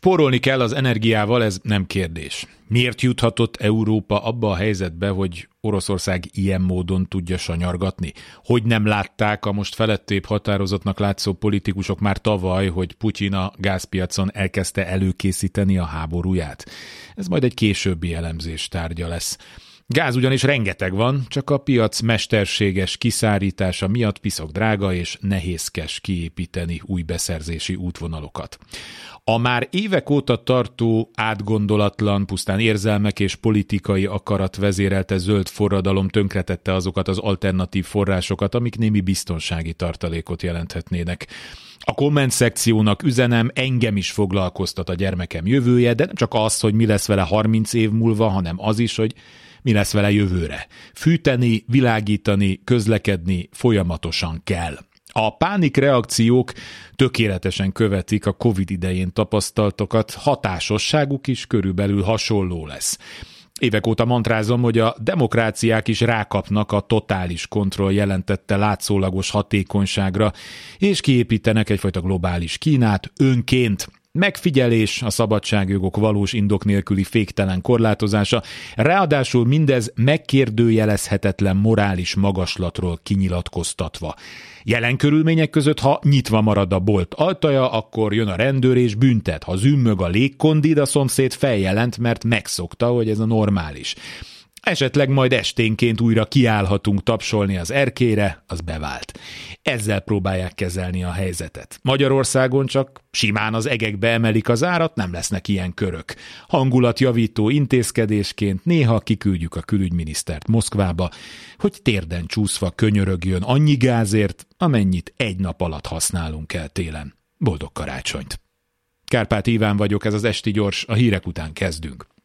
Spórolni kell az energiával, ez nem kérdés. Miért juthatott Európa abba a helyzetbe, hogy Oroszország ilyen módon tudja sanyargatni? Hogy nem látták a most felettébb határozatnak látszó politikusok már tavaly, hogy Putyin a gázpiacon elkezdte előkészíteni a háborúját? Ez majd egy későbbi elemzés tárgya lesz. Gáz ugyanis rengeteg van, csak a piac mesterséges kiszárítása miatt piszok drága és nehézkes kiépíteni új beszerzési útvonalokat. A már évek óta tartó, átgondolatlan, pusztán érzelmek és politikai akarat vezérelte zöld forradalom tönkretette azokat az alternatív forrásokat, amik némi biztonsági tartalékot jelenthetnének. A komment szekciónak üzenem, engem is foglalkoztat a gyermekem jövője, de nem csak az, hogy mi lesz vele 30 év múlva, hanem az is, hogy mi lesz vele jövőre. Fűteni, világítani, közlekedni folyamatosan kell. A pánikreakciók tökéletesen követik a COVID idején tapasztaltokat, hatásosságuk is körülbelül hasonló lesz. Évek óta mantrázom, hogy a demokráciák is rákapnak a totális kontroll jelentette látszólagos hatékonyságra, és kiépítenek egyfajta globális Kínát önként, megfigyelés, a szabadságjogok valós indok nélküli féktelen korlátozása, ráadásul mindez megkérdőjelezhetetlen morális magaslatról kinyilatkoztatva. Jelen körülmények között, ha nyitva marad a bolt ajtaja, akkor jön a rendőr és büntet. Ha zümmög a légkondid, a szomszéd feljelent, mert megszokta, hogy ez a normális. Esetleg majd esténként újra kiállhatunk tapsolni az erkére, az bevált. Ezzel próbálják kezelni a helyzetet. Magyarországon csak simán az egekbe emelik az árat, nem lesznek ilyen körök. Hangulatjavító intézkedésként néha kiküldjük a külügyminisztert Moszkvába, hogy térden csúszva könyörögjön annyi gázért, amennyit egy nap alatt használunk el télen. Boldog karácsonyt! Kárpát Iván vagyok, ez az Esti Gyors, a hírek után kezdünk.